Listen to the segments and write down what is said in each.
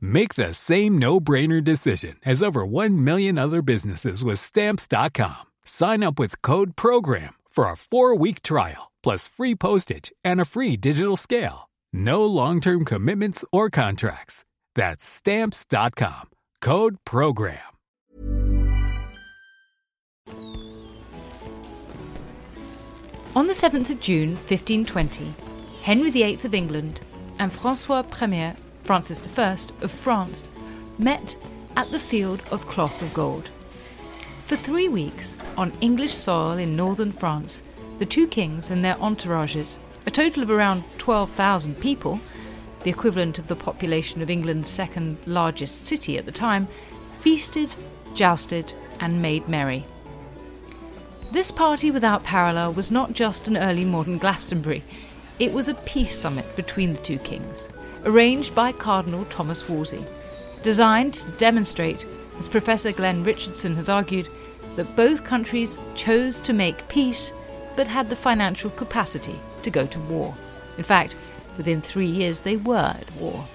Make the same no-brainer decision as over 1 million other businesses with stamps.com. Sign up with code program for a 4-week trial plus free postage and a free digital scale. No long-term commitments or contracts. That's stamps.com. Code program. On the 7th of June 1520, Henry VIII of England and Francois Premier Francis I of France, met at the Field of Cloth of Gold. For three weeks, on English soil in northern France, the two kings and their entourages, a total of around 12,000 people, the equivalent of the population of England's second largest city at the time, feasted, jousted, and made merry. This party without parallel was not just an early modern Glastonbury, it was a peace summit between the two kings arranged by Cardinal Thomas Wolsey, designed to demonstrate, as Professor Glenn Richardson has argued, that both countries chose to make peace but had the financial capacity to go to war. In fact, within three years they were at war.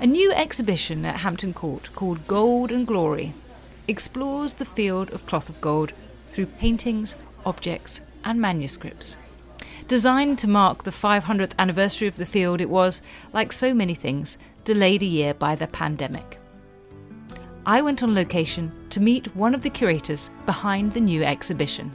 A new exhibition at Hampton Court called Gold and Glory explores the field of cloth of gold through paintings, objects, and manuscripts. Designed to mark the 500th anniversary of the field, it was, like so many things, delayed a year by the pandemic. I went on location to meet one of the curators behind the new exhibition.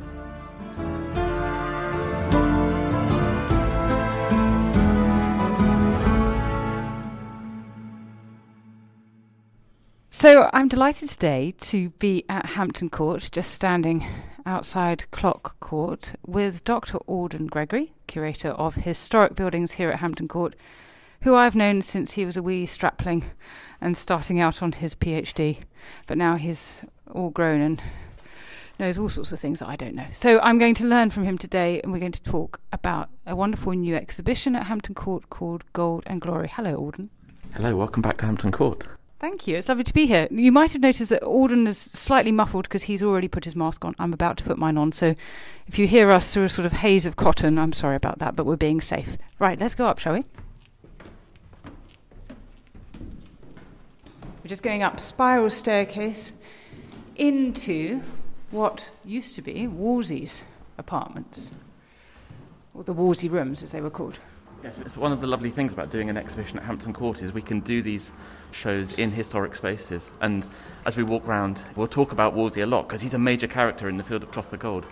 So I'm delighted today to be at Hampton Court, just standing outside Clock Court with Dr. Alden Gregory, curator of historic buildings here at Hampton Court, who I've known since he was a wee strapling and starting out on his PhD. But now he's all grown and knows all sorts of things that I don't know. So I'm going to learn from him today, and we're going to talk about a wonderful new exhibition at Hampton Court called Gold and Glory. Hello, Alden. Hello, welcome back to Hampton Court. Thank you. It's lovely to be here. You might have noticed that Alden is slightly muffled because he's already put his mask on. I'm about to put mine on. So if you hear us through a sort of haze of cotton, I'm sorry about that, but we're being safe. Right, let's go up, shall we? We're just going up spiral staircase into what used to be Wolsey's apartments, or the Wolsey rooms as they were called. Yes, it's one of the lovely things about doing an exhibition at Hampton Court is we can do these shows in historic spaces. And as we walk around, we'll talk about Wolsey a lot because he's a major character in the field of cloth of gold.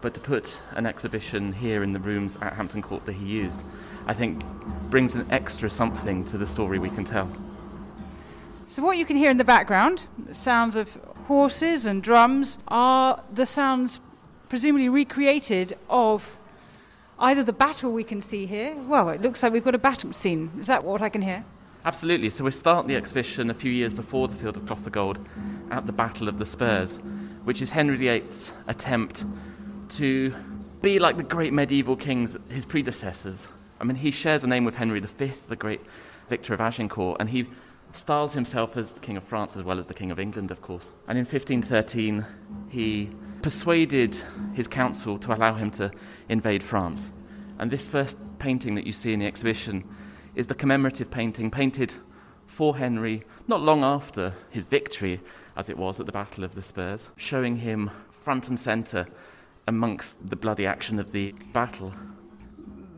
But to put an exhibition here in the rooms at Hampton Court that he used, I think brings an extra something to the story we can tell. So, what you can hear in the background, sounds of horses and drums, are the sounds presumably recreated of either the battle we can see here. Well, it looks like we've got a battle scene. Is that what I can hear? Absolutely. So we start the exhibition a few years before the Field of Cloth of Gold at the Battle of the Spurs, which is Henry VIII's attempt to be like the great medieval kings, his predecessors. I mean, he shares a name with Henry V, the great victor of Agincourt, and he styles himself as the King of France as well as the King of England, of course. And in 1513, he persuaded his council to allow him to invade France. And this first painting that you see in the exhibition is the commemorative painting painted for Henry not long after his victory, as it was at the Battle of the Spurs, showing him front and centre amongst the bloody action of the battle.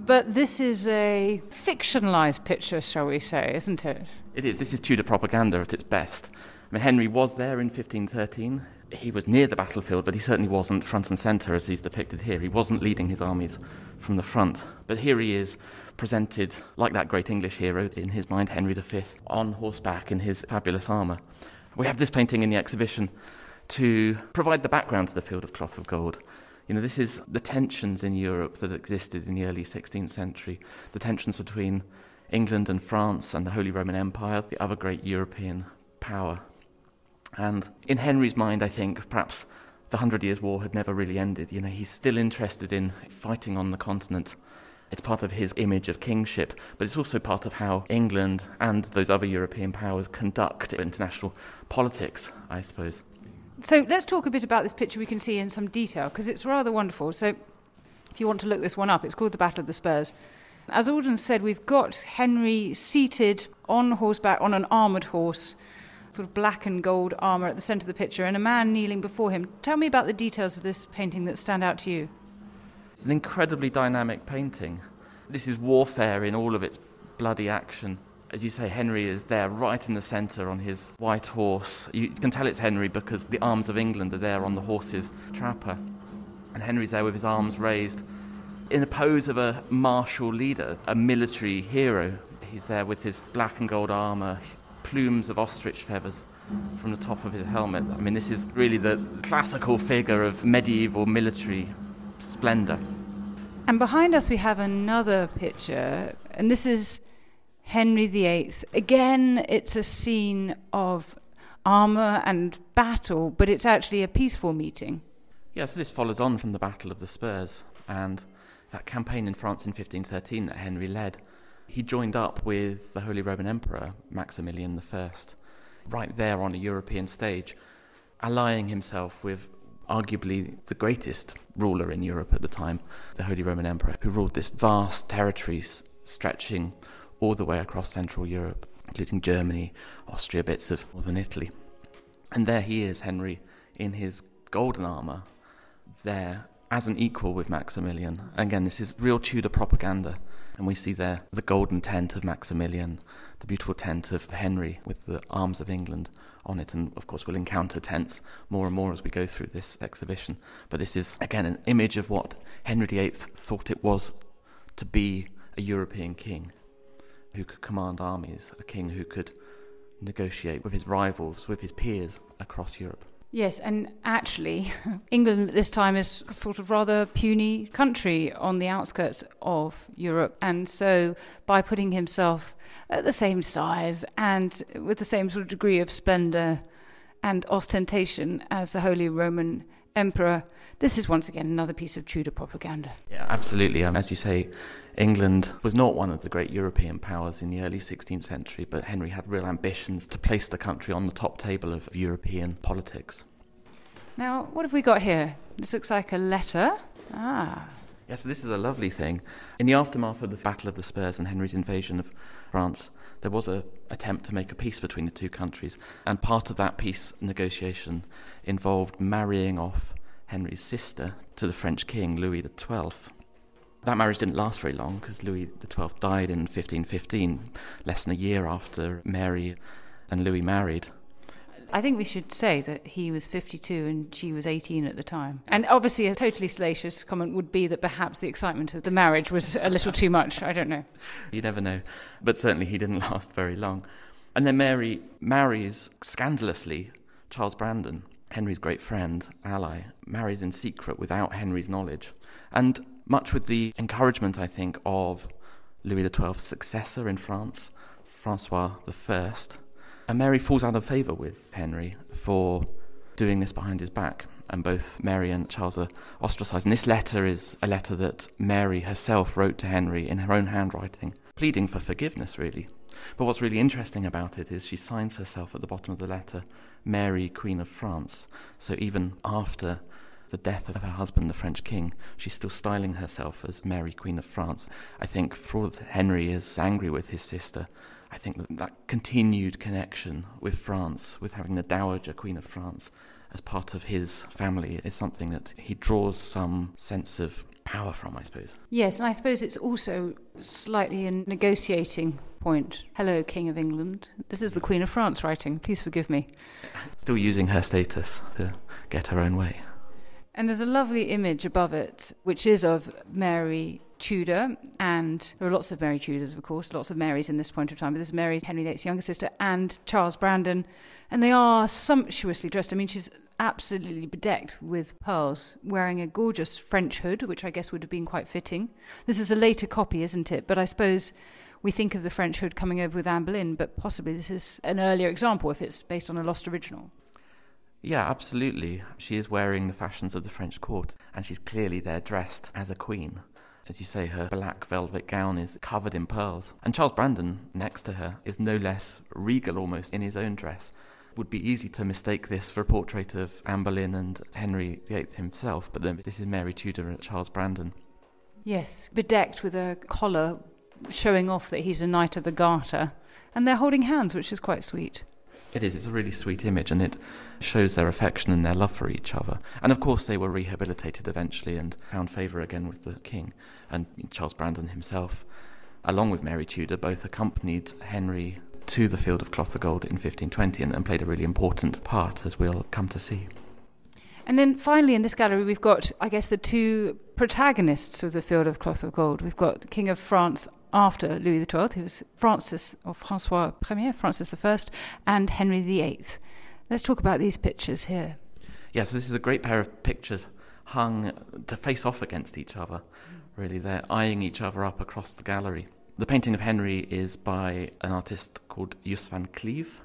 But this is a fictionalised picture, shall we say, isn't it? It is. This is Tudor propaganda at its best. I mean, Henry was there in 1513 he was near the battlefield, but he certainly wasn't front and centre as he's depicted here. He wasn't leading his armies from the front. But here he is, presented like that great English hero in his mind, Henry V, on horseback in his fabulous armour. We have this painting in the exhibition to provide the background to the Field of Cloth of Gold. You know, this is the tensions in Europe that existed in the early 16th century, the tensions between England and France and the Holy Roman Empire, the other great European power. And in Henry's mind, I think perhaps the Hundred Years' War had never really ended. You know, he's still interested in fighting on the continent. It's part of his image of kingship, but it's also part of how England and those other European powers conduct international politics, I suppose. So let's talk a bit about this picture we can see in some detail, because it's rather wonderful. So if you want to look this one up, it's called the Battle of the Spurs. As Alden said, we've got Henry seated on horseback on an armoured horse, sort of black and gold armour at the centre of the picture, and a man kneeling before him. Tell me about the details of this painting that stand out to you. It's an incredibly dynamic painting. This is warfare in all of its bloody action. As you say, Henry is there right in the centre on his white horse. You can tell it's Henry because the arms of England are there on the horse's trapper. And Henry's there with his arms raised in the pose of a martial leader, a military hero. He's there with his black and gold armour, plumes of ostrich feathers from the top of his helmet. I mean, this is really the classical figure of medieval military splendour. And behind us, we have another picture, and this is Henry VIII. Again, it's a scene of armour and battle, but it's actually a peaceful meeting. Yes, this follows on from the Battle of the Spurs, and that campaign in France in 1513 that Henry led, he joined up with the Holy Roman Emperor Maximilian I, right there on a European stage, allying himself with arguably the greatest ruler in Europe at the time, the Holy Roman Emperor, who ruled this vast territory stretching all the way across Central Europe, including Germany, Austria, bits of northern Italy. And there he is, Henry, in his golden armour, there as an equal with Maximilian. Again, this is real Tudor propaganda. And we see there the golden tent of Maximilian, the beautiful tent of Henry with the arms of England on it. And of course, we'll encounter tents more and more as we go through this exhibition. But this is, again, an image of what Henry VIII thought it was to be a European king who could command armies, a king who could negotiate with his rivals, with his peers across Europe. Yes, and actually, England at this time is sort of rather puny country on the outskirts of Europe, and so by putting himself at the same size and with the same sort of degree of splendour and ostentation as the Holy Roman Emperor, this is once again another piece of Tudor propaganda. Yeah, absolutely. Um, as you say, England was not one of the great European powers in the early 16th century, but Henry had real ambitions to place the country on the top table of European politics. Now, what have we got here? This looks like a letter. Ah. Yeah, so this is a lovely thing. In the aftermath of the Battle of the Spurs and Henry's invasion of France, there was an attempt to make a peace between the two countries, and part of that peace negotiation involved marrying off Henry's sister to the French king, Louis XII. That marriage didn't last very long because Louis XII died in 1515, less than a year after Mary and Louis married. I think we should say that he was 52 and she was 18 at the time. And obviously, a totally salacious comment would be that perhaps the excitement of the marriage was a little too much. I don't know. You never know. But certainly, he didn't last very long. And then Mary marries scandalously Charles Brandon, Henry's great friend, ally, marries in secret without Henry's knowledge. And much with the encouragement, I think, of Louis XII's successor in France, Francois I. And Mary falls out of favour with Henry for doing this behind his back. And both Mary and Charles are ostracised. And this letter is a letter that Mary herself wrote to Henry in her own handwriting, pleading for forgiveness, really. But what's really interesting about it is she signs herself at the bottom of the letter, Mary, Queen of France. So even after the death of her husband, the French king, she's still styling herself as Mary, Queen of France. I think for all that Henry is angry with his sister, I think that that continued connection with France, with having the Dowager Queen of France as part of his family, is something that he draws some sense of power from, I suppose. Yes, and I suppose it's also slightly a negotiating point. Hello, King of England. This is the Queen of France writing. Please forgive me. Still using her status to get her own way. And there's a lovely image above it, which is of Mary Tudor, and there are lots of Mary Tudors, of course, lots of Marys in this point of time, but there's Mary, Henry VIII's younger sister, and Charles Brandon, and they are sumptuously dressed. I mean, she's absolutely bedecked with pearls, wearing a gorgeous French hood, which I guess would have been quite fitting. This is a later copy, isn't it? But I suppose we think of the French hood coming over with Anne Boleyn, but possibly this is an earlier example if it's based on a lost original. Yeah, absolutely. She is wearing the fashions of the French court, and she's clearly there dressed as a queen. As you say, her black velvet gown is covered in pearls. And Charles Brandon, next to her, is no less regal almost in his own dress. Would be easy to mistake this for a portrait of Anne Boleyn and Henry VIII himself, but then this is Mary Tudor and Charles Brandon. Yes, bedecked with a collar showing off that he's a Knight of the Garter. And they're holding hands, which is quite sweet. It is. It's a really sweet image, and it shows their affection and their love for each other. And of course, they were rehabilitated eventually and found favour again with the king. And Charles Brandon himself, along with Mary Tudor, both accompanied Henry to the field of cloth of gold in 1520 and, and played a really important part, as we'll come to see. And then finally, in this gallery, we've got, I guess, the two protagonists of the field of cloth of gold. We've got King of France after Louis XII, who was Francis or Francois Premier, Francis I, and Henry VIII. Let's talk about these pictures here. Yeah, so this is a great pair of pictures hung to face off against each other. Really, they're eyeing each other up across the gallery. The painting of Henry is by an artist called Joos van Cleve,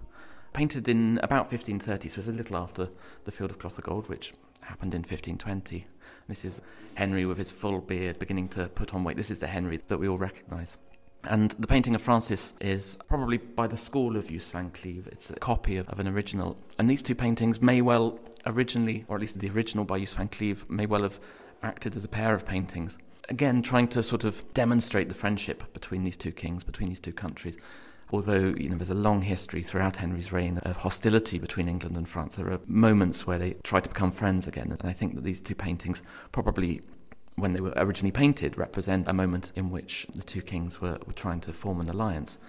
painted in about 1530, so it's a little after the Field of Cloth of Gold, which happened in 1520. This is Henry with his full beard beginning to put on weight. This is the Henry that we all recognise. And the painting of Francis is probably by the school of Joos van Cleve. It's a copy of, of, an original. And these two paintings may well originally, or at least the original by Joos van Cleve, may well have acted as a pair of paintings. Again, trying to sort of demonstrate the friendship between these two kings, between these two countries although you know there's a long history throughout Henry's reign of hostility between England and France, there are moments where they try to become friends again. And I think that these two paintings probably when they were originally painted, represent a moment in which the two kings were, were trying to form an alliance.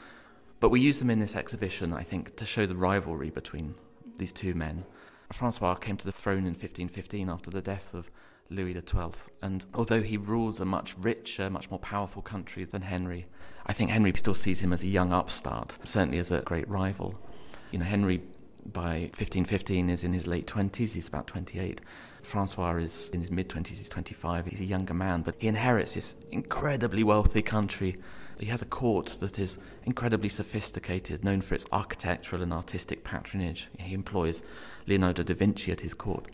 But we use them in this exhibition, I think, to show the rivalry between these two men. Francois came to the throne in 1515 after the death of Louis XII, and although he rules a much richer, much more powerful country than Henry, I think Henry still sees him as a young upstart, certainly as a great rival. You know, Henry by 1515 is in his late 20s, he's about 28. Francois is in his mid 20s, he's 25, he's a younger man, but he inherits this incredibly wealthy country. He has a court that is incredibly sophisticated, known for its architectural and artistic patronage. He employs Leonardo da Vinci at his court.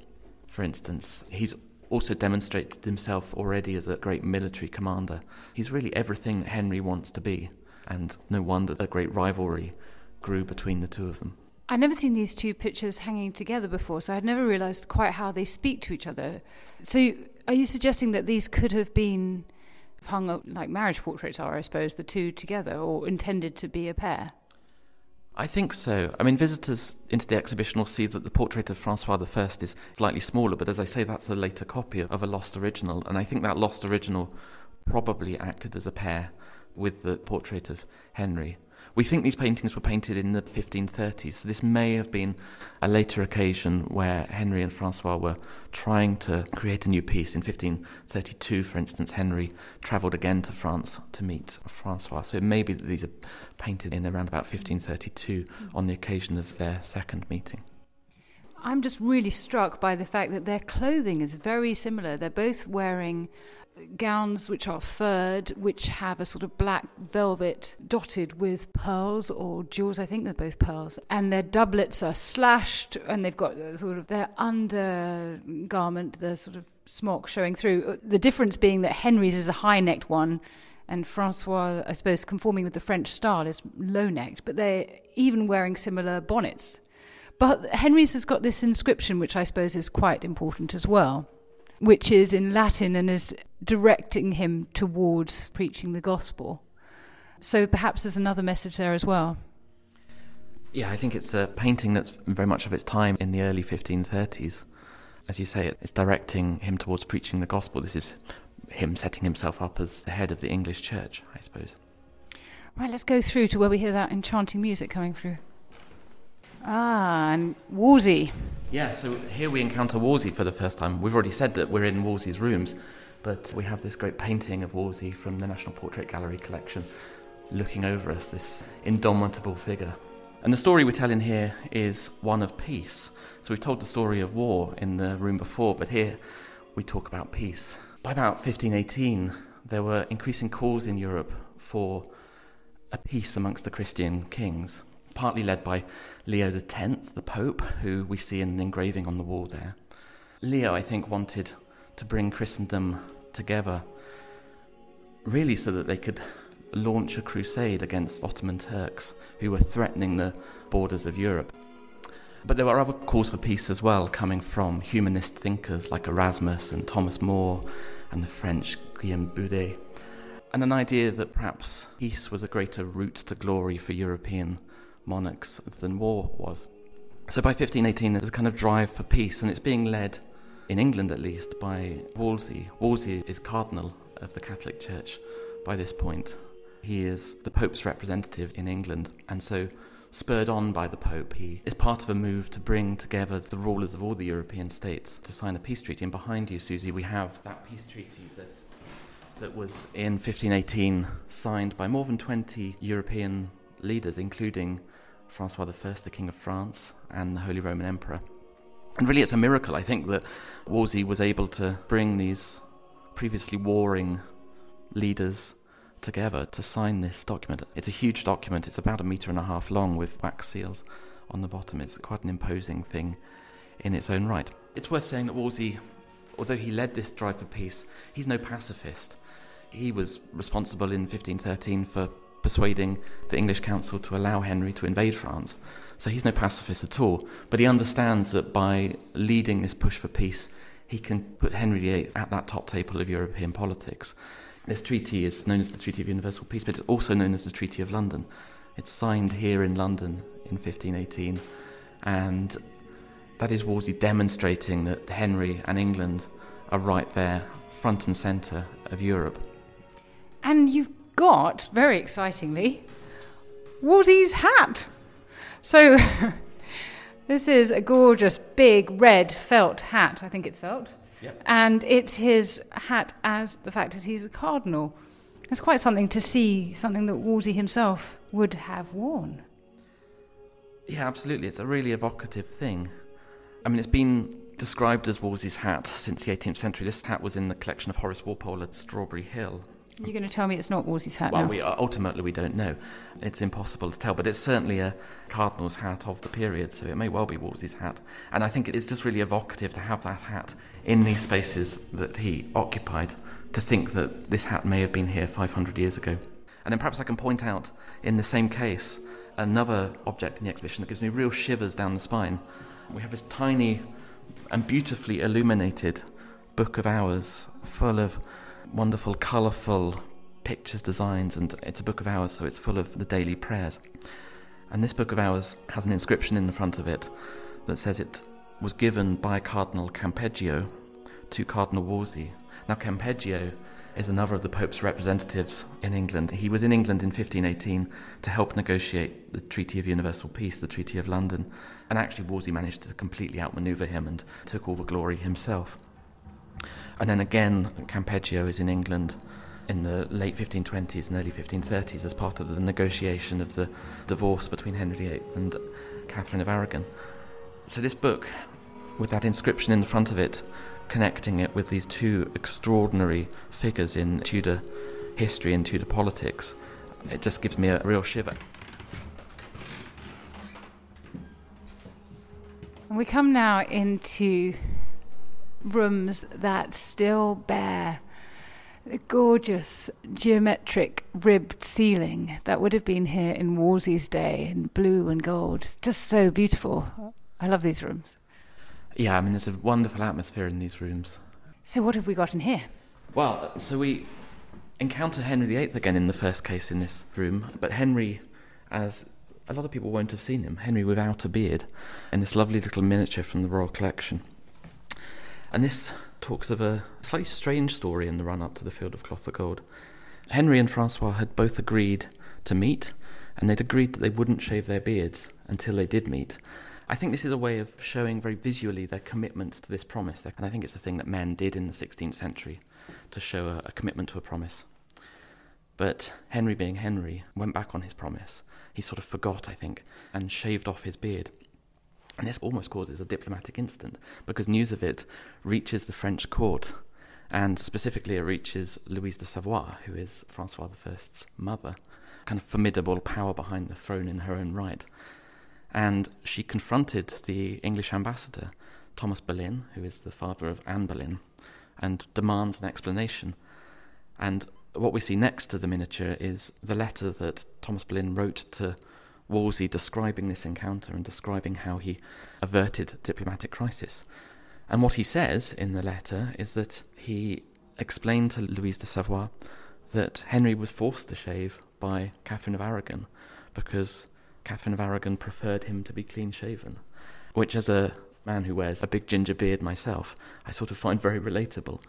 For instance, he's also demonstrated himself already as a great military commander. He's really everything Henry wants to be, and no wonder a great rivalry grew between the two of them. I'd never seen these two pictures hanging together before, so I'd never realised quite how they speak to each other. So, are you suggesting that these could have been hung up like marriage portraits are, I suppose, the two together, or intended to be a pair? I think so. I mean, visitors into the exhibition will see that the portrait of Francois I is slightly smaller, but as I say, that's a later copy of a lost original, and I think that lost original probably acted as a pair with the portrait of Henry. We think these paintings were painted in the 1530s, so this may have been a later occasion where Henry and Francois were trying to create a new peace. In 1532, for instance, Henry travelled again to France to meet Francois, so it may be that these are painted in around about 1532 mm. on the occasion of their second meeting. I'm just really struck by the fact that their clothing is very similar. They're both wearing gowns which are furred, which have a sort of black velvet dotted with pearls or jewels. I think they're both pearls. And their doublets are slashed, and they've got sort of their undergarment, the sort of smock showing through. Uh, the difference being that Henry's is a high necked one. And Francois, I suppose, conforming with the French style, is low necked, but they're even wearing similar bonnets. But Henry's has got this inscription, which I suppose is quite important as well which is in Latin and is directing him towards preaching the gospel. So perhaps there's another message there as well. Yeah, I think it's a painting that's very much of its time in the early 1530s. As you say, it's directing him towards preaching the gospel. This is him setting himself up as the head of the English church, I suppose. Right, let's go through to where we hear that enchanting music coming through. Ah, and Wolsey. Yeah, so here we encounter Wolsey for the first time. We've already said that we're in Wolsey's rooms, but we have this great painting of Wolsey from the National Portrait Gallery collection looking over us, this indomitable figure. And the story we're telling here is one of peace. So we've told the story of war in the room before, but here we talk about peace. By about 1518, there were increasing calls in Europe for a peace amongst the Christian kings, partly led by Leo X, the Pope, who we see in an engraving on the wall there. Leo, I think, wanted to bring Christendom together, really so that they could launch a crusade against Ottoman Turks who were threatening the borders of Europe. But there were other calls for peace as well, coming from humanist thinkers like Erasmus and Thomas More and the French Guillaume Budé, and an idea that perhaps peace was a greater route to glory for European monarchs than war was. So by 1518, there's a kind of drive for peace, and it's being led, in England at least, by Wolsey. Wolsey is cardinal of the Catholic Church by this point. He is the Pope's representative in England, and so spurred on by the Pope, he is part of a move to bring together the rulers of all the European states to sign a peace treaty. And behind you, Susie, we have that peace treaty that that was in 1518 signed by more than 20 European leaders, including Francois I, the King of France, and the Holy Roman Emperor. And really, it's a miracle, I think, that Wolsey was able to bring these previously warring leaders together to sign this document. It's a huge document, it's about a metre and a half long with wax seals on the bottom. It's quite an imposing thing in its own right. It's worth saying that Wolsey, although he led this drive for peace, he's no pacifist. He was responsible in 1513 for persuading the English council to allow Henry to invade France. So he's no pacifist at all. But he understands that by leading this push for peace, he can put Henry VIII at that top table of European politics. This treaty is known as the Treaty of Universal Peace, but it's also known as the Treaty of London. It's signed here in London in 1518, and that is Wolsey demonstrating that Henry and England are right there, front and centre of Europe. And you've got, very excitingly, Wolsey's hat. So, this is a gorgeous, big, red felt hat. I think it's felt. Yep. And it's his hat as the fact that he's a cardinal. It's quite something to see, something that Wolsey himself would have worn. Yeah, absolutely. It's a really evocative thing. I mean, it's been described as Wolsey's hat since the 18th century. This hat was in the collection of Horace Walpole at Strawberry Hill. You're going to tell me it's not Wolsey's hat Well, now? we ultimately we don't know. It's impossible to tell, but it's certainly a cardinal's hat of the period, so it may well be Wolsey's hat. And I think it's just really evocative to have that hat in these spaces that he occupied. To think that this hat may have been here 500 years ago. And then perhaps I can point out, in the same case, another object in the exhibition that gives me real shivers down the spine. We have this tiny and beautifully illuminated book of hours full of wonderful, colourful pictures, designs, and it's a book of hours, so it's full of the daily prayers. And this book of hours has an inscription in the front of it that says it was given by Cardinal Campeggio to Cardinal Wolsey. Now, Campeggio is another of the Pope's representatives in England. He was in England in 1518 to help negotiate the Treaty of Universal Peace, the Treaty of London. And actually, Wolsey managed to completely outmaneuver him and took all the glory himself. And then again, Campeggio is in England in the late 1520s and early 1530s as part of the negotiation of the divorce between Henry VIII and Catherine of Aragon. So, this book, with that inscription in the front of it, connecting it with these two extraordinary figures in Tudor history and Tudor politics, it just gives me a real shiver. We come now into rooms that still bear the gorgeous geometric ribbed ceiling that would have been here in Wolsey's day in blue and gold. Just so beautiful. I love these rooms. Yeah, I mean, there's a wonderful atmosphere in these rooms. So, what have we got in here? Well, so we encounter Henry VIII again in the first case in this room, but Henry, as a lot of people won't have seen him, Henry without a beard, in this lovely little miniature from the Royal Collection. And this talks of a slightly strange story in the run up to the Field of Cloth of Gold. Henry and Francois had both agreed to meet, and they'd agreed that they wouldn't shave their beards until they did meet. I think this is a way of showing very visually their commitment to this promise, and I think it's a thing that men did in the 16th century to show a, a commitment to a promise. But Henry, being Henry, went back on his promise. He sort of forgot, I think, and shaved off his beard. And this almost causes a diplomatic incident because news of it reaches the French court, and specifically it reaches Louise de Savoie, who is Francois I's mother, kind of formidable power behind the throne in her own right. And she confronted the English ambassador, Thomas Boleyn, who is the father of Anne Boleyn, and demands an explanation. And what we see next to the miniature is the letter that Thomas Boleyn wrote to Wolsey describing this encounter and describing how he averted diplomatic crisis. And what he says in the letter is that he explained to Louise de Savoie that Henry was forced to shave by Catherine of Aragon because Catherine of Aragon preferred him to be clean shaven, which, as a man who wears a big ginger beard myself, I sort of find very relatable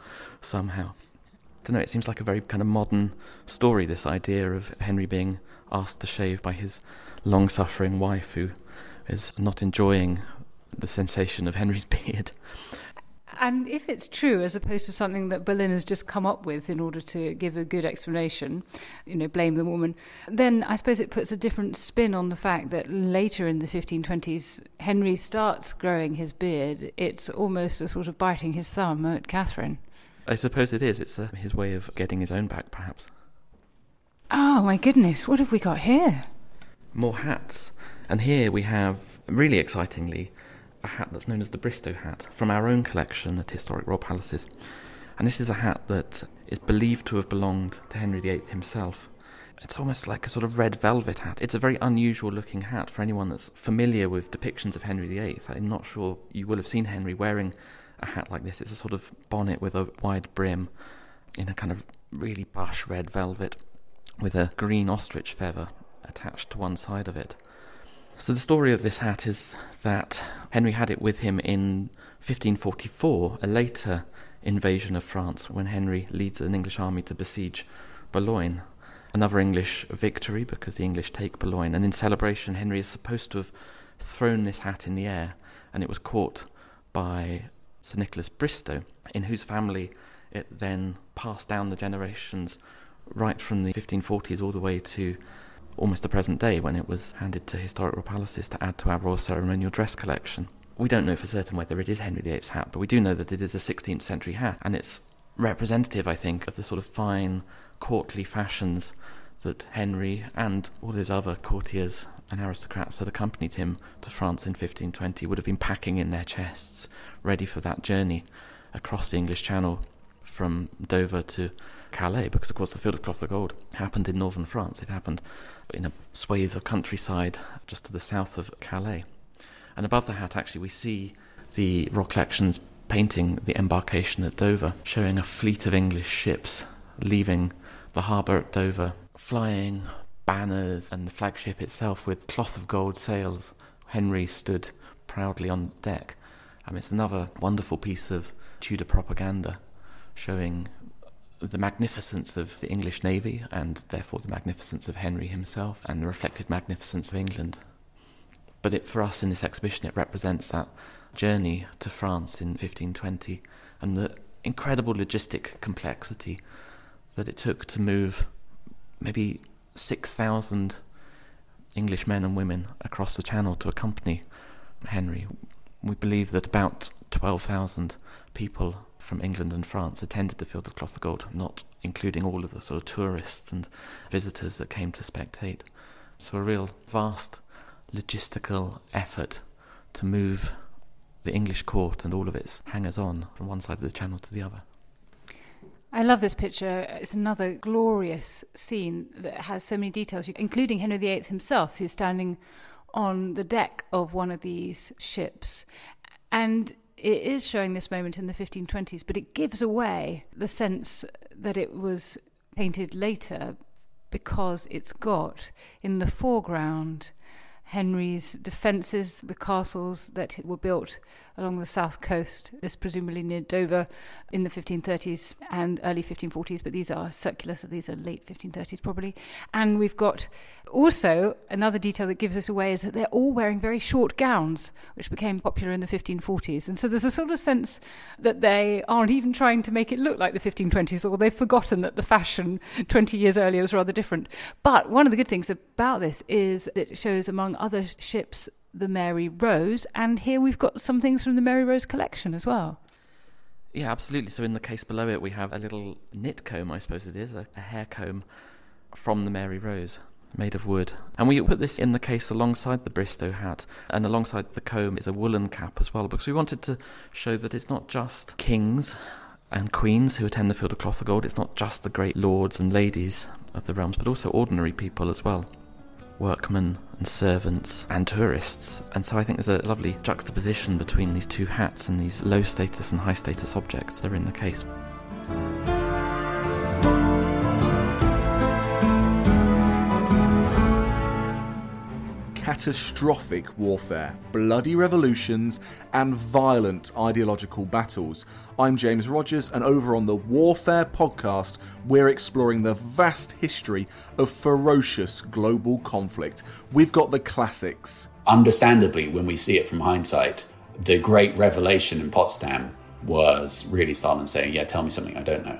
somehow. I don't know, it seems like a very kind of modern story, this idea of Henry being asked to shave by his long suffering wife who is not enjoying the sensation of Henry's beard. And if it's true, as opposed to something that Boleyn has just come up with in order to give a good explanation, you know, blame the woman, then I suppose it puts a different spin on the fact that later in the 1520s, Henry starts growing his beard. It's almost a sort of biting his thumb at Catherine. I suppose it is. It's uh, his way of getting his own back, perhaps. Oh, my goodness, what have we got here? More hats. And here we have, really excitingly, a hat that's known as the Bristow hat from our own collection at Historic Royal Palaces. And this is a hat that is believed to have belonged to Henry VIII himself. It's almost like a sort of red velvet hat. It's a very unusual looking hat for anyone that's familiar with depictions of Henry VIII. I'm not sure you will have seen Henry wearing a hat like this. It's a sort of bonnet with a wide brim in a kind of really plush red velvet with a green ostrich feather attached to one side of it. So the story of this hat is that Henry had it with him in 1544, a later invasion of France, when Henry leads an English army to besiege Boulogne. Another English victory because the English take Boulogne, and in celebration, Henry is supposed to have thrown this hat in the air, and it was caught by Sir Nicholas Bristow, in whose family it then passed down the generations right from the 1540s all the way to almost the present day when it was handed to historical palaces to add to our royal ceremonial dress collection. We don't know for certain whether it is Henry VIII's hat, but we do know that it is a 16th century hat, and it's representative, I think, of the sort of fine, courtly fashions that Henry and all those other courtiers and aristocrats that accompanied him to France in 1520 would have been packing in their chests, ready for that journey across the English Channel from Dover to Calais, because of course the Field of Cloth of Gold happened in northern France. It happened in a swathe of countryside just to the south of Calais. And above the hat, actually, we see the Royal Collections painting the embarkation at Dover, showing a fleet of English ships leaving the harbour at Dover, flying banners and the flagship itself with cloth of gold sails. Henry stood proudly on deck. Um, it's another wonderful piece of Tudor propaganda showing the magnificence of the English navy and therefore the magnificence of Henry himself and the reflected magnificence of England. But it, for us in this exhibition, it represents that journey to France in 1520 and the incredible logistic complexity that it took to move maybe 6,000 English men and women across the Channel to accompany Henry. We believe that about 12,000 people from England and France attended the Field of Cloth of Gold, not including all of the sort of tourists and visitors that came to spectate. So a real vast logistical effort to move the English court and all of its hangers on from one side of the channel to the other. I love this picture. It's another glorious scene that has so many details, including Henry VIII himself, who's standing on the deck of one of these ships. And it is showing this moment in the 1520s, but it gives away the sense that it was painted later because it's got in the foreground Henry's defences, the castles that were built along the south coast. This presumably near Dover in the 1530s and early 1540s, but these are circular, so these are late 1530s probably. And we've got also another detail that gives it away is that they're all wearing very short gowns, which became popular in the 1540s. And so there's a sort of sense that they aren't even trying to make it look like the 1520s, or they've forgotten that the fashion 20 years earlier was rather different. But one of the good things about this is it shows, among other ships, the Mary Rose, and here we've got some things from the Mary Rose collection as well. Yeah, absolutely. So in the case below it, we have a little nit comb, I suppose it is, a, a hair comb from the Mary Rose made of wood. And we put this in the case alongside the Bristow hat, and alongside the comb is a woolen cap as well, because we wanted to show that it's not just kings and queens who attend the Field of Cloth of Gold, it's not just the great lords and ladies of the realms, but also ordinary people as well workmen and servants and tourists. And so I think there's a lovely juxtaposition between these two hats and these low status and high status objects that are in the case. Catastrophic warfare, bloody revolutions, and violent ideological battles. I'm James Rogers, and over on the Warfare podcast, we're exploring the vast history of ferocious global conflict. We've got the classics. Understandably, when we see it from hindsight, the great revelation in Potsdam was really Stalin saying, Yeah, tell me something I don't know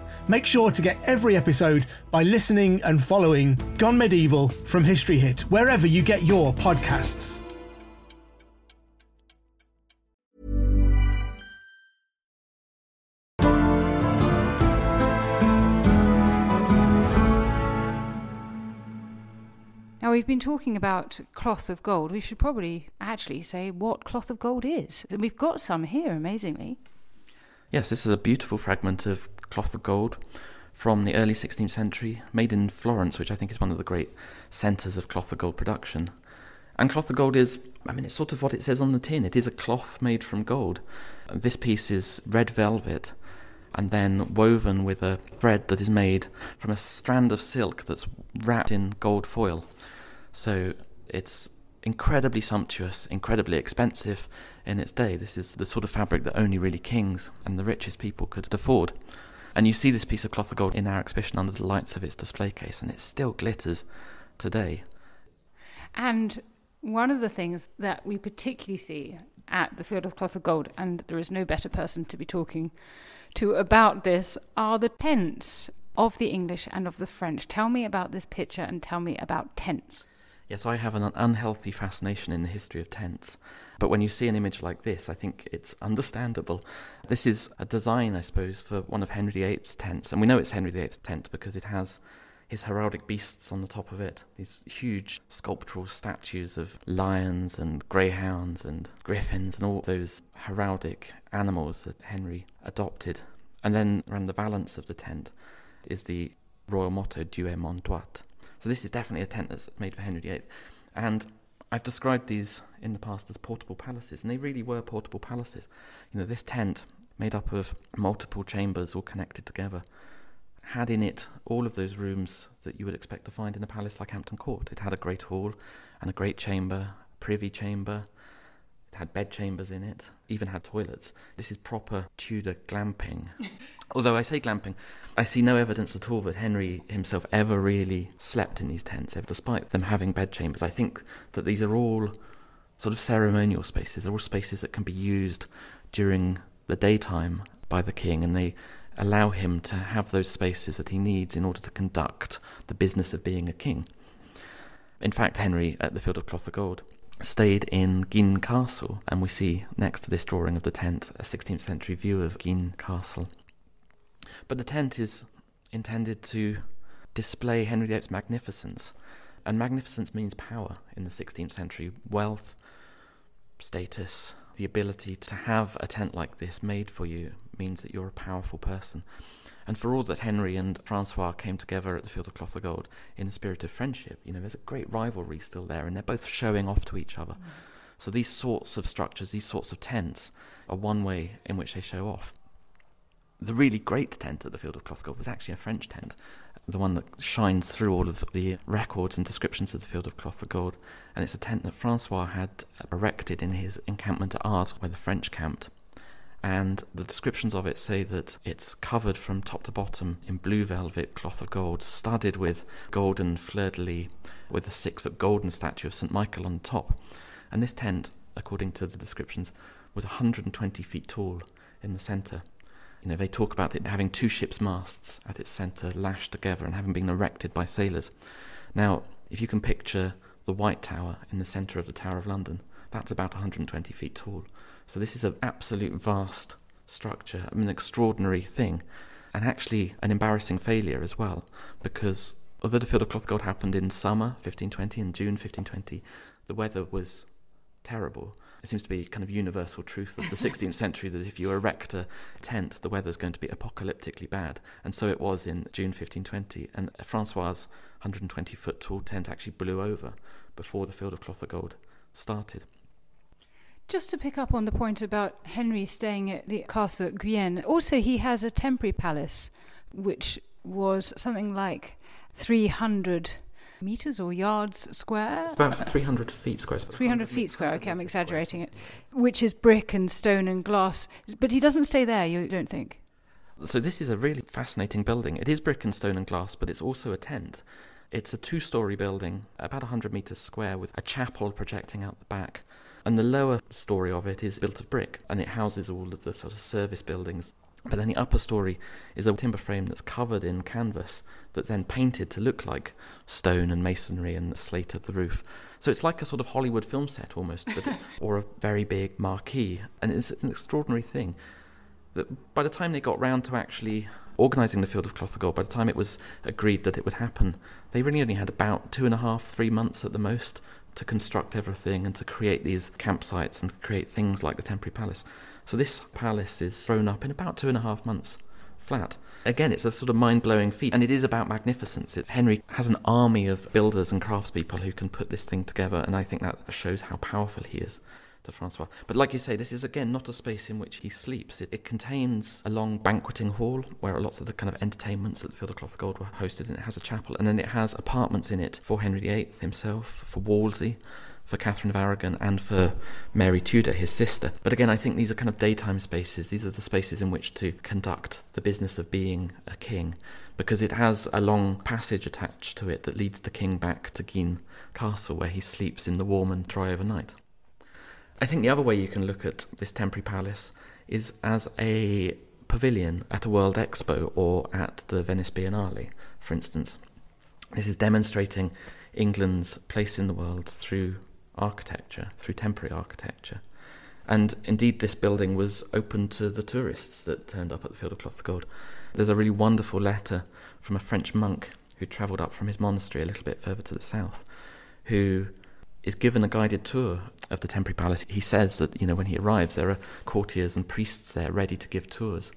Make sure to get every episode by listening and following Gone Medieval from History Hit, wherever you get your podcasts. Now, we've been talking about cloth of gold. We should probably actually say what cloth of gold is. And we've got some here, amazingly. Yes, this is a beautiful fragment of cloth of gold from the early 16th century, made in Florence, which I think is one of the great centres of cloth of gold production. And cloth of gold is, I mean, it's sort of what it says on the tin. It is a cloth made from gold. This piece is red velvet and then woven with a thread that is made from a strand of silk that's wrapped in gold foil. So it's incredibly sumptuous, incredibly expensive in its day. This is the sort of fabric that only really kings and the richest people could afford. And you see this piece of cloth of gold in our exhibition under the lights of its display case, and it still glitters today. And one of the things that we particularly see at the Field of Cloth of Gold, and there is no better person to be talking to about this, are the tents of the English and of the French. Tell me about this picture and tell me about tents. Yes, I have an unhealthy fascination in the history of tents. But when you see an image like this, I think it's understandable. This is a design, I suppose, for one of Henry VIII's tents. And we know it's Henry VIII's tent because it has his heraldic beasts on the top of it. These huge sculptural statues of lions and greyhounds and griffins and all those heraldic animals that Henry adopted. And then around the valance of the tent is the royal motto, Dieu mon droit, so this is definitely a tent that's made for Henry VIII. And I've described these in the past as portable palaces, and they really were portable palaces. You know, this tent, made up of multiple chambers all connected together, had in it all of those rooms that you would expect to find in a palace like Hampton Court. It had a great hall and a great chamber, privy chamber. Had bed chambers in it, even had toilets. This is proper Tudor glamping. Although I say glamping, I see no evidence at all that Henry himself ever really slept in these tents, despite them having bed chambers. I think that these are all sort of ceremonial spaces. They're all spaces that can be used during the daytime by the king, and they allow him to have those spaces that he needs in order to conduct the business of being a king. In fact, Henry at the Field of Cloth of Gold stayed in Guisnes Castle, and we see next to this drawing of the tent a 16th century view of Guisnes Castle. But the tent is intended to display Henry VIII's magnificence, and magnificence means power in the 16th century wealth, status, the ability to have a tent like this made for you means that you're a powerful person. And for all that Henry and Francois came together at the Field of Cloth of Gold in a spirit of friendship, you know, there's a great rivalry still there, and they're both showing off to each other. Mm. So these sorts of structures, these sorts of tents, are one way in which they show off. The really great tent at the Field of Cloth of Gold was actually a French tent, the one that shines through all of the records and descriptions of the Field of Cloth of Gold. And it's a tent that Francois had erected in his encampment at Ardres, where the French camped. And the descriptions of it say that it's covered from top to bottom in blue velvet cloth of gold, studded with golden fleur de lis, with a six foot golden statue of St. Michael on top. And this tent, according to the descriptions, was 120 feet tall in the centre you know, they talk about it having two ship's masts at its centre, lashed together, and having been erected by sailors. Now, if you can picture the White Tower in the centre of the Tower of London, that's about 120 feet tall. So this is an absolute vast structure, an extraordinary thing, and actually an embarrassing failure as well, because although the Field of Cloth of Gold happened in summer 1520 and June 1520, the weather was terrible it seems to be kind of universal truth of the 16th century that if you erect a tent, the weather's going to be apocalyptically bad. And so it was in June 1520. And Francois' 120 foot tall tent actually blew over before the Field of Cloth of Gold started. Just to pick up on the point about Henry staying at the castle at Guisnes, also he has a temporary palace, which was something like 300 meters or yards square? It's about 300 feet square. 300 feet square, okay, I'm exaggerating it. Which is brick and stone and glass. But he doesn't stay there, you don't think? So, this is a really fascinating building. It is brick and stone and glass, but it's also a tent. It's a two story building, about 100 metres square, with a chapel projecting out the back. And the lower story of it is built of brick, and it houses all of the sort of service buildings but then the upper story is a timber frame that's covered in canvas that's then painted to look like stone and masonry and the slate of the roof. So it's like a sort of Hollywood film set almost, but or a very big marquee. And it's, it's an extraordinary thing that by the time they got round to actually organising the Field of Cloth of Gold, by the time it was agreed that it would happen, they really only had about two and a half, three months at the most to construct everything and to create these campsites and create things like the temporary palace. So this palace is thrown up in about two and a half months flat. Again, it's a sort of mind blowing feat, and it is about magnificence. It, Henry has an army of builders and craftspeople who can put this thing together, and I think that shows how powerful he is to Francois. But like you say, this is again not a space in which he sleeps. It, it, contains a long banqueting hall where lots of the kind of entertainments at the Field of Cloth of Gold were hosted, and it has a chapel, and then it has apartments in it for Henry VIII himself, for Wolsey, for Catherine of Aragon and for Mary Tudor, his sister. But again, I think these are kind of daytime spaces. These are the spaces in which to conduct the business of being a king, because it has a long passage attached to it that leads the king back to Guisnes Castle, where he sleeps in the warm and dry overnight. I think the other way you can look at this temporary palace is as a pavilion at a World Expo or at the Venice Biennale, for instance. This is demonstrating England's place in the world through architecture, through temporary architecture. And indeed, this building was open to the tourists that turned up at the Field of Cloth of Gold. There's a really wonderful letter from a French monk who travelled up from his monastery a little bit further to the south, who is given a guided tour of the temporary palace. He says that, you know, when he arrives, there are courtiers and priests there ready to give tours.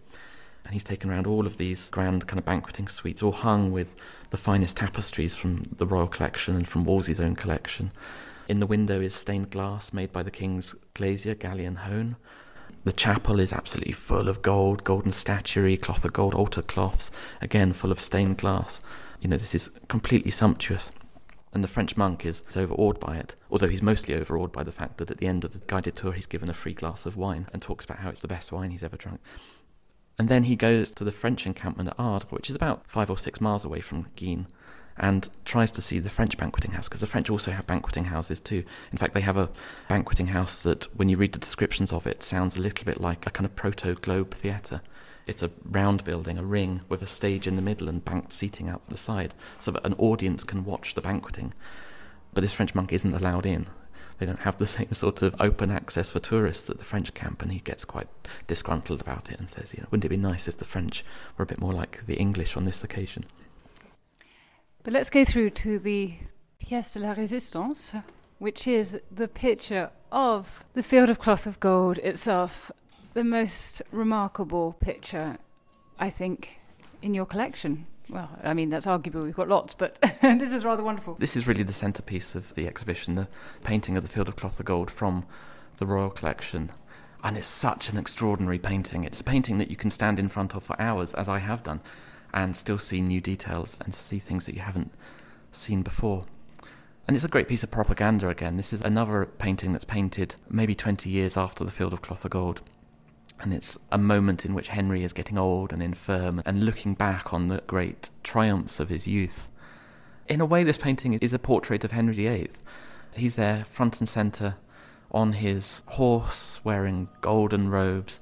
And he's taken around all of these grand kind of banqueting suites, all hung with the finest tapestries from the royal collection and from Wolsey's own collection In the window is stained glass made by the king's glazier, Galyon Hone. The chapel is absolutely full of gold, golden statuary, cloth of gold altar cloths, again full of stained glass. You know, this is completely sumptuous. And the French monk is, is overawed by it, although he's mostly overawed by the fact that at the end of the guided tour he's given a free glass of wine and talks about how it's the best wine he's ever drunk. And then he goes to the French encampment at Ardres, which is about five or six miles away from Guisnes, and tries to see the French banqueting house because the French also have banqueting houses too. In fact, they have a banqueting house that, when you read the descriptions of it, sounds a little bit like a kind of proto globe theatre. It's a round building, a ring with a stage in the middle and banked seating out the side, so that an audience can watch the banqueting. But this French monk isn't allowed in. They don't have the same sort of open access for tourists at the French camp, and he gets quite disgruntled about it and says, you know, wouldn't it be nice if the French were a bit more like the English on this occasion? But let's go through to the pièce de la résistance, which is the picture of the field of cloth of gold itself, the most remarkable picture, I think, in your collection. Well, I mean, that's arguable, we've got lots, but this is rather wonderful. This is really the centrepiece of the exhibition, the painting of the field of cloth of gold from the Royal Collection. And it's such an extraordinary painting. It's a painting that you can stand in front of for hours, as I have done and still see new details and see things that you haven't seen before. And it's a great piece of propaganda again. This is another painting that's painted maybe 20 years after the Field of Cloth of Gold. And it's a moment in which Henry is getting old and infirm and looking back on the great triumphs of his youth. In a way, this painting is a portrait of Henry VIII. He's there, front and centre, on his horse, wearing golden robes,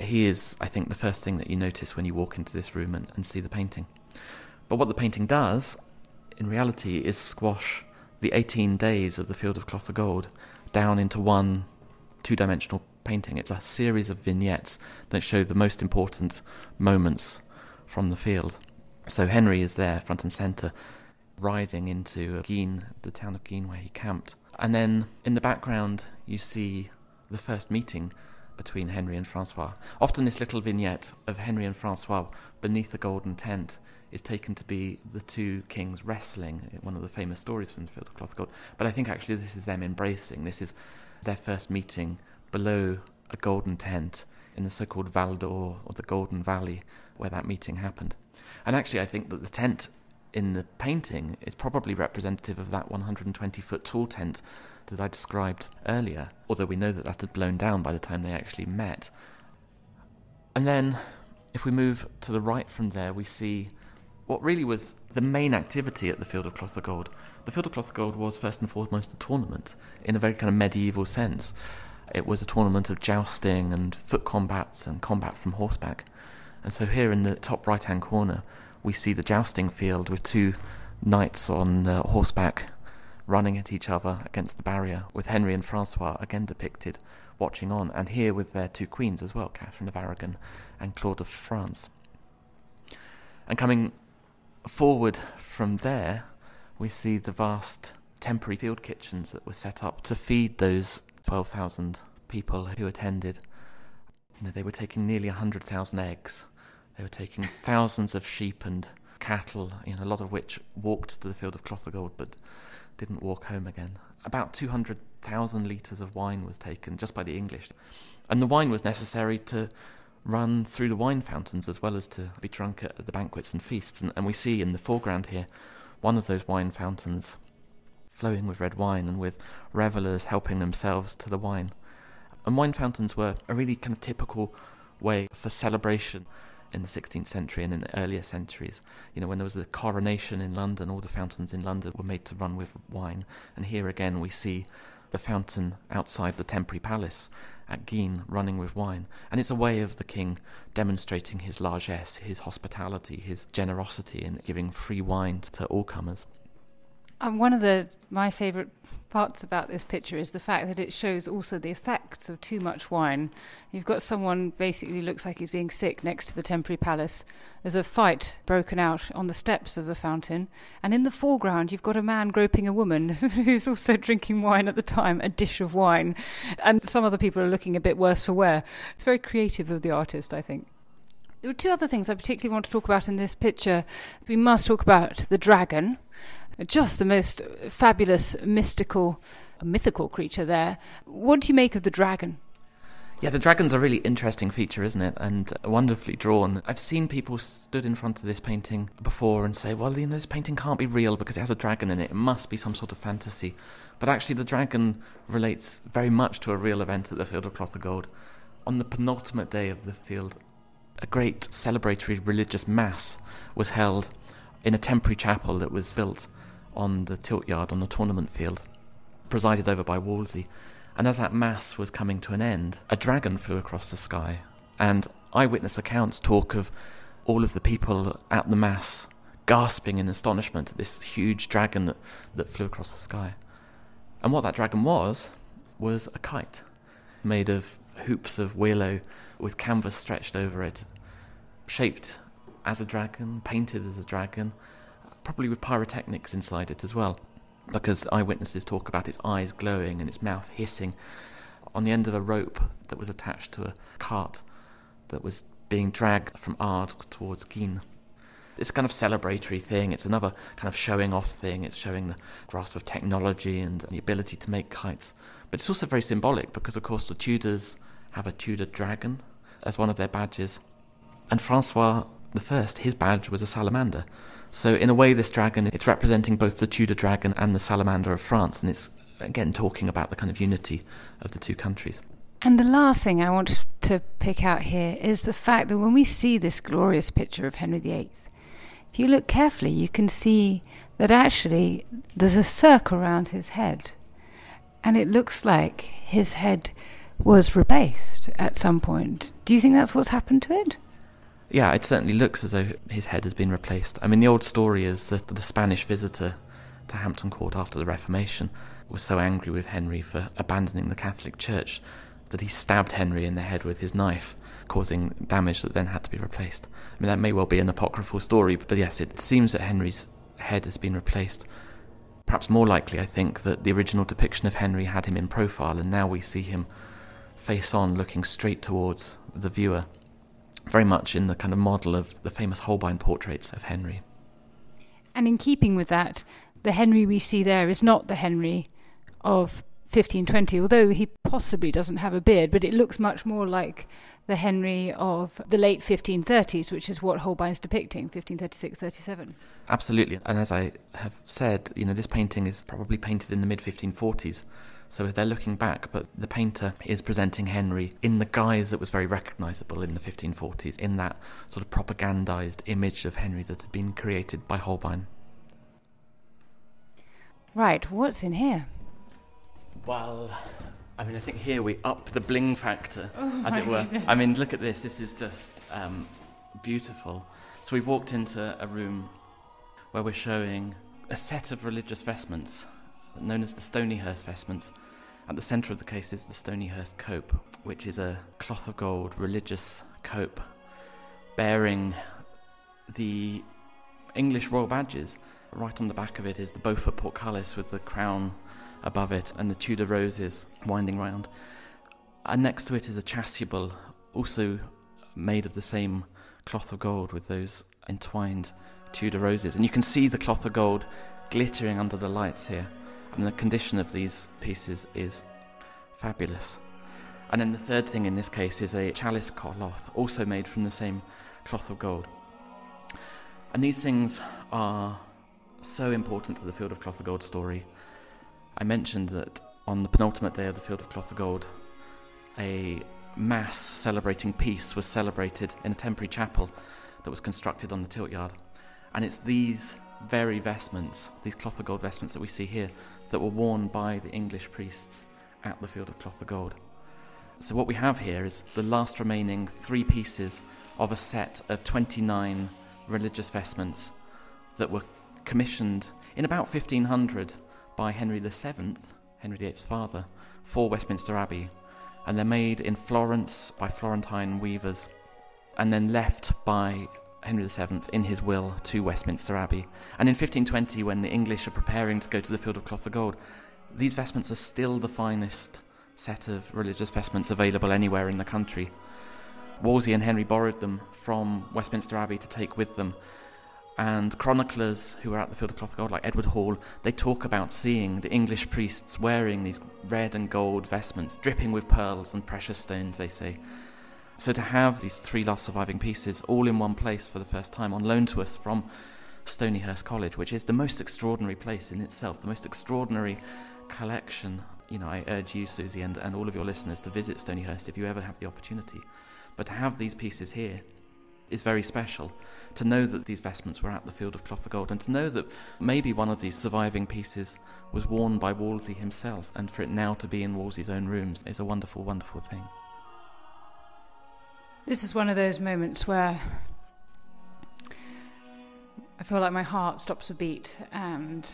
he is, I think, the first thing that you notice when you walk into this room and, and see the painting. But what the painting does, in reality, is squash the 18 days of the Field of Cloth of Gold down into one two dimensional painting. It's a series of vignettes that show the most important moments from the field. So Henry is there, front and centre, riding into Guisnes, the town of Guisnes where he camped. And then in the background, you see the first meeting between Henry and Francois. Often, this little vignette of Henry and Francois beneath the golden tent is taken to be the two kings wrestling, one of the famous stories from the Field of Cloth Gold. But I think actually this is them embracing. This is their first meeting below a golden tent in the so called Val d'Or, or the Golden Valley, where that meeting happened. And actually, I think that the tent in the painting is probably representative of that 120 foot tall tent that I described earlier, although we know that that had blown down by the time they actually met. And then, if we move to the right from there, we see what really was the main activity at the Field of Cloth of Gold. The Field of Cloth of Gold was first and foremost a tournament in a very kind of medieval sense. It was a tournament of jousting and foot combats and combat from horseback. And so here in the top right hand corner, we see the jousting field with two knights on uh, horseback running at each other against the barrier, with Henry and Francois again depicted watching on, and here with their two queens as well, Catherine of Aragon and Claude of France. And coming forward from there, we see the vast temporary field kitchens that were set up to feed those 12,000 people who attended. You know, they were taking nearly 100,000 eggs. They were taking thousands of sheep and cattle, you know, a lot of which walked to the field of cloth of gold, but didn't walk home again. About 200,000 litres of wine was taken just by the English. And the wine was necessary to run through the wine fountains as well as to be drunk at the banquets and feasts. And, and we see in the foreground here one of those wine fountains flowing with red wine and with revellers helping themselves to the wine. And wine fountains were a really kind of typical way for celebration in the 16th century and in the earlier centuries. You know, when there was the coronation in London, all the fountains in London were made to run with wine. And here again, we see the fountain outside the temporary palace at Guisnes running with wine. And it's a way of the king demonstrating his largesse, his hospitality, his generosity in giving free wine to all comers. And one of the my favourite parts about this picture is the fact that it shows also the effects of too much wine. You've got someone basically looks like he's being sick next to the temporary palace. There's a fight broken out on the steps of the fountain, and in the foreground you've got a man groping a woman who's also drinking wine at the time, a dish of wine, and some other people are looking a bit worse for wear. It's very creative of the artist, I think. There are two other things I particularly want to talk about in this picture. We must talk about the dragon just the most fabulous, mystical, mythical creature there. What do you make of the dragon? Yeah, the dragon's a really interesting feature, isn't it? And wonderfully drawn. I've seen people stood in front of this painting before and say, well, you know, this painting can't be real because it has a dragon in it. It must be some sort of fantasy. But actually, the dragon relates very much to a real event at the Field of Cloth of Gold. On the penultimate day of the field, a great celebratory religious mass was held in a temporary chapel that was built on the tilt yard on the tournament field, presided over by Wolsey. And as that mass was coming to an end, a dragon flew across the sky. And eyewitness accounts talk of all of the people at the mass gasping in astonishment at this huge dragon that, that flew across the sky. And what that dragon was, was a kite made of hoops of willow with canvas stretched over it, shaped as a dragon, painted as a dragon, probably with pyrotechnics inside it as well because eyewitnesses talk about its eyes glowing and its mouth hissing on the end of a rope that was attached to a cart that was being dragged from Ardres towards Guisnes. It's kind of celebratory thing. It's another kind of showing off thing. It's showing the grasp of technology and the ability to make kites. But it's also very symbolic because, of course, the Tudors have a Tudor dragon as one of their badges. And Francois I, his badge was a salamander. So in a way, this dragon it's representing both the Tudor dragon and the salamander of France, and it's again talking about the kind of unity of the two countries. And the last thing I want to pick out here is the fact that when we see this glorious picture of Henry VIII, if you look carefully, you can see that actually there's a circle around his head, and it looks like his head was replaced at some point. Do you think that's what's happened to it? Yeah, it certainly looks as though his head has been replaced. I mean, the old story is that the Spanish visitor to Hampton Court after the Reformation was so angry with Henry for abandoning the Catholic Church that he stabbed Henry in the head with his knife, causing damage that then had to be replaced. I mean, that may well be an apocryphal story, but yes, it seems that Henry's head has been replaced. Perhaps more likely, I think, that the original depiction of Henry had him in profile, and now we see him face on, looking straight towards the viewer very much in the kind of model of the famous Holbein portraits of Henry. And in keeping with that, the Henry we see there is not the Henry of 1520, although he possibly doesn't have a beard, but it looks much more like the Henry of the late 1530s, which is what Holbein's depicting, 1536 37. Absolutely. And as I have said, you know, this painting is probably painted in the mid 1540s. So they're looking back, but the painter is presenting Henry in the guise that was very recognisable in the 1540s, in that sort of propagandised image of Henry that had been created by Holbein. Right, what's in here? Well, I mean, I think here we up the bling factor, oh as it were. Goodness. I mean, look at this. This is just um, beautiful. So we've walked into a room where we're showing a set of religious vestments known as the Stonyhurst vestments. At the centre of the case is the Stonyhurst cope, which is a cloth of gold religious cope bearing the English royal badges. Right on the back of it is the Beaufort portcullis with the crown above it and the Tudor roses winding round. And next to it is a chasuble, also made of the same cloth of gold with those entwined Tudor roses. And you can see the cloth of gold glittering under the lights here and the condition of these pieces is fabulous. And then the third thing in this case is a chalice cloth, also made from the same cloth of gold. And these things are so important to the Field of Cloth of Gold story. I mentioned that on the penultimate day of the Field of Cloth of Gold, a mass celebrating peace was celebrated in a temporary chapel that was constructed on the tilt yard. And it's these very vestments, these cloth of gold vestments that we see here, that were worn by the English priests at the Field of Cloth of Gold. So, what we have here is the last remaining three pieces of a set of 29 religious vestments that were commissioned in about 1500 by Henry VII, Henry VIII's father, for Westminster Abbey. And they're made in Florence by Florentine weavers and then left by Henry VII in his will to Westminster Abbey. And in 1520, when the English are preparing to go to the Field of Cloth of Gold, these vestments are still the finest set of religious vestments available anywhere in the country. Wolsey and Henry borrowed them from Westminster Abbey to take with them. And chroniclers who were at the Field of Cloth of Gold, like Edward Hall, they talk about seeing the English priests wearing these red and gold vestments, dripping with pearls and precious stones, they say. So to have these three last surviving pieces all in one place for the first time, on loan to us from Stonyhurst College, which is the most extraordinary place in itself, the most extraordinary collection. You know, I urge you, Susie, and, and all of your listeners to visit Stonyhurst if you ever have the opportunity. But to have these pieces here is very special. To know that these vestments were at the Field of Cloth of Gold, and to know that maybe one of these surviving pieces was worn by Wolsey himself, and for it now to be in Wolsey's own rooms is a wonderful, wonderful thing. This is one of those moments where I feel like my heart stops a beat and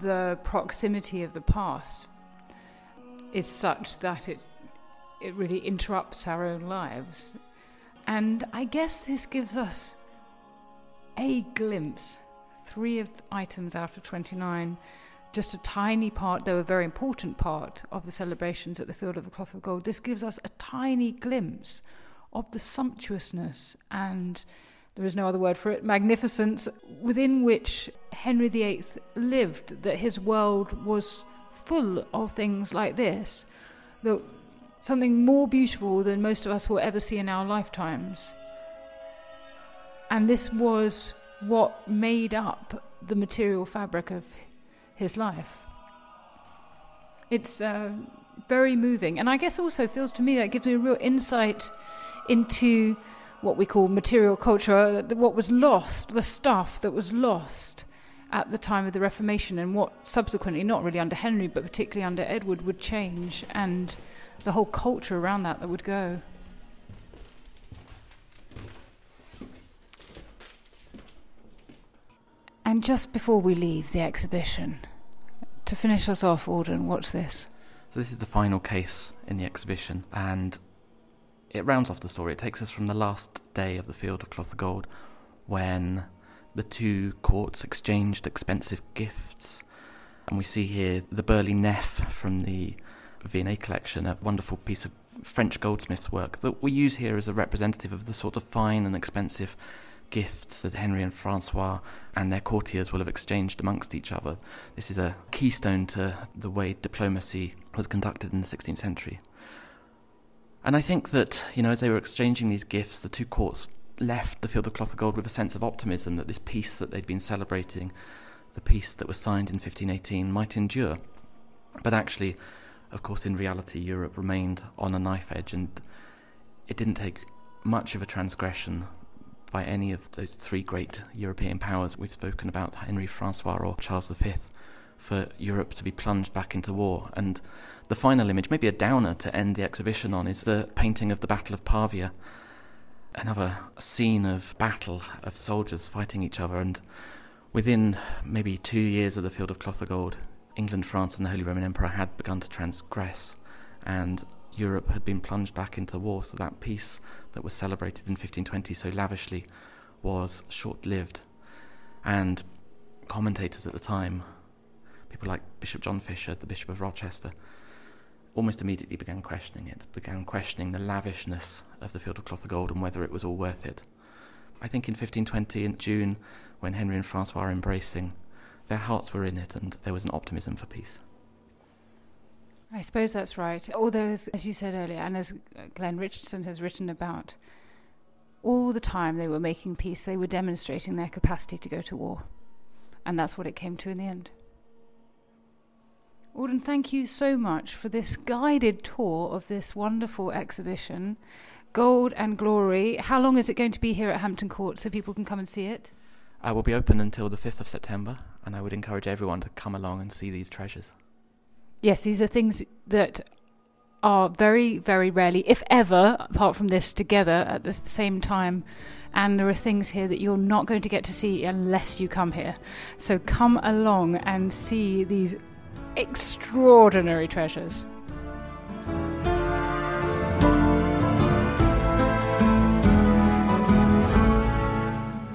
the proximity of the past is such that it it really interrupts our own lives. And I guess this gives us a glimpse, three of items out of 29, just a tiny part, though a very important part, of the celebrations at the Field of the Cloth of Gold. This gives us a tiny glimpse of the sumptuousness and there is no other word for it, magnificence within which Henry VIII lived, that his world was full of things like this. That something more beautiful than most of us will ever see in our lifetimes. And this was what made up the material fabric of his life. It's uh, very moving, and I guess also feels to me that gives me a real insight into what we call material culture, what was lost, the stuff that was lost at the time of the Reformation, and what subsequently, not really under Henry, but particularly under Edward, would change, and the whole culture around that that would go. And just before we leave the exhibition, to finish us off, Alden, watch this. So, this is the final case in the exhibition, and it rounds off the story. It takes us from the last day of the Field of Cloth of Gold when the two courts exchanged expensive gifts. And we see here the Burghley Nef from the V&A collection, a wonderful piece of French goldsmith's work that we use here as a representative of the sort of fine and expensive gifts that Henry and Francois and their courtiers will have exchanged amongst each other. This is a keystone to the way diplomacy was conducted in the 16th century. And I think that, you know, as they were exchanging these gifts, the two courts left the Field of Cloth of Gold with a sense of optimism that this peace that they'd been celebrating, the peace that was signed in 1518, might endure. But actually, of course, in reality, Europe remained on a knife edge, and it didn't take much of a transgression by any of those three great European powers we've spoken about, Henry, Francois, or Charles V, for Europe to be plunged back into war. And the final image, maybe a downer to end the exhibition on, is the painting of the Battle of Pavia. Another scene of battle, of soldiers fighting each other, and within maybe two years of the Field of Cloth of Gold, England, France, and the Holy Roman Emperor had begun to transgress, and Europe had been plunged back into war. So that peace that was celebrated in 1520 so lavishly was short lived. And commentators at the time, people like Bishop John Fisher, the Bishop of Rochester, almost immediately began questioning it, began questioning the lavishness of the Field of Cloth of Gold and whether it was all worth it. I think in 1520, in June, when Henry and Francois were embracing, their hearts were in it and there was an optimism for peace. I suppose that's right. Although, as, as you said earlier, and as Glenn Richardson has written about, all the time they were making peace, they were demonstrating their capacity to go to war. And that's what it came to in the end. Alden, thank you so much for this guided tour of this wonderful exhibition, Gold and Glory. How long is it going to be here at Hampton Court so people can come and see it? Uh, I will be open until the 5th of September, and I would encourage everyone to come along and see these treasures. Yes, these are things that are very, very rarely, if ever, apart from this, together at the same time. And there are things here that you're not going to get to see unless you come here. So come along and see these extraordinary treasures.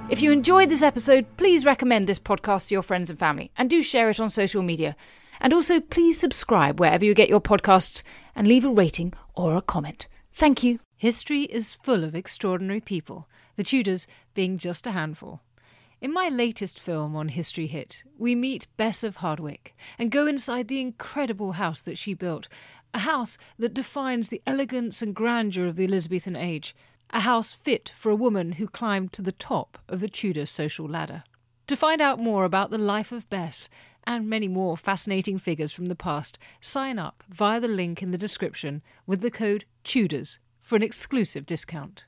If you enjoyed this episode, please recommend this podcast to your friends and family and do share it on social media. And also, please subscribe wherever you get your podcasts and leave a rating or a comment. Thank you. History is full of extraordinary people. the Tudors being just a handful. In my latest film on History Hit, we meet Bess of Hardwick and go inside the incredible house that she built, a house that defines the elegance and grandeur of the Elizabethan age, a house fit for a woman who climbed to the top of the Tudor social ladder. To find out more about the life of Bess and many more fascinating figures from the past, sign up via the link in the description with the code TUDORS for an exclusive discount.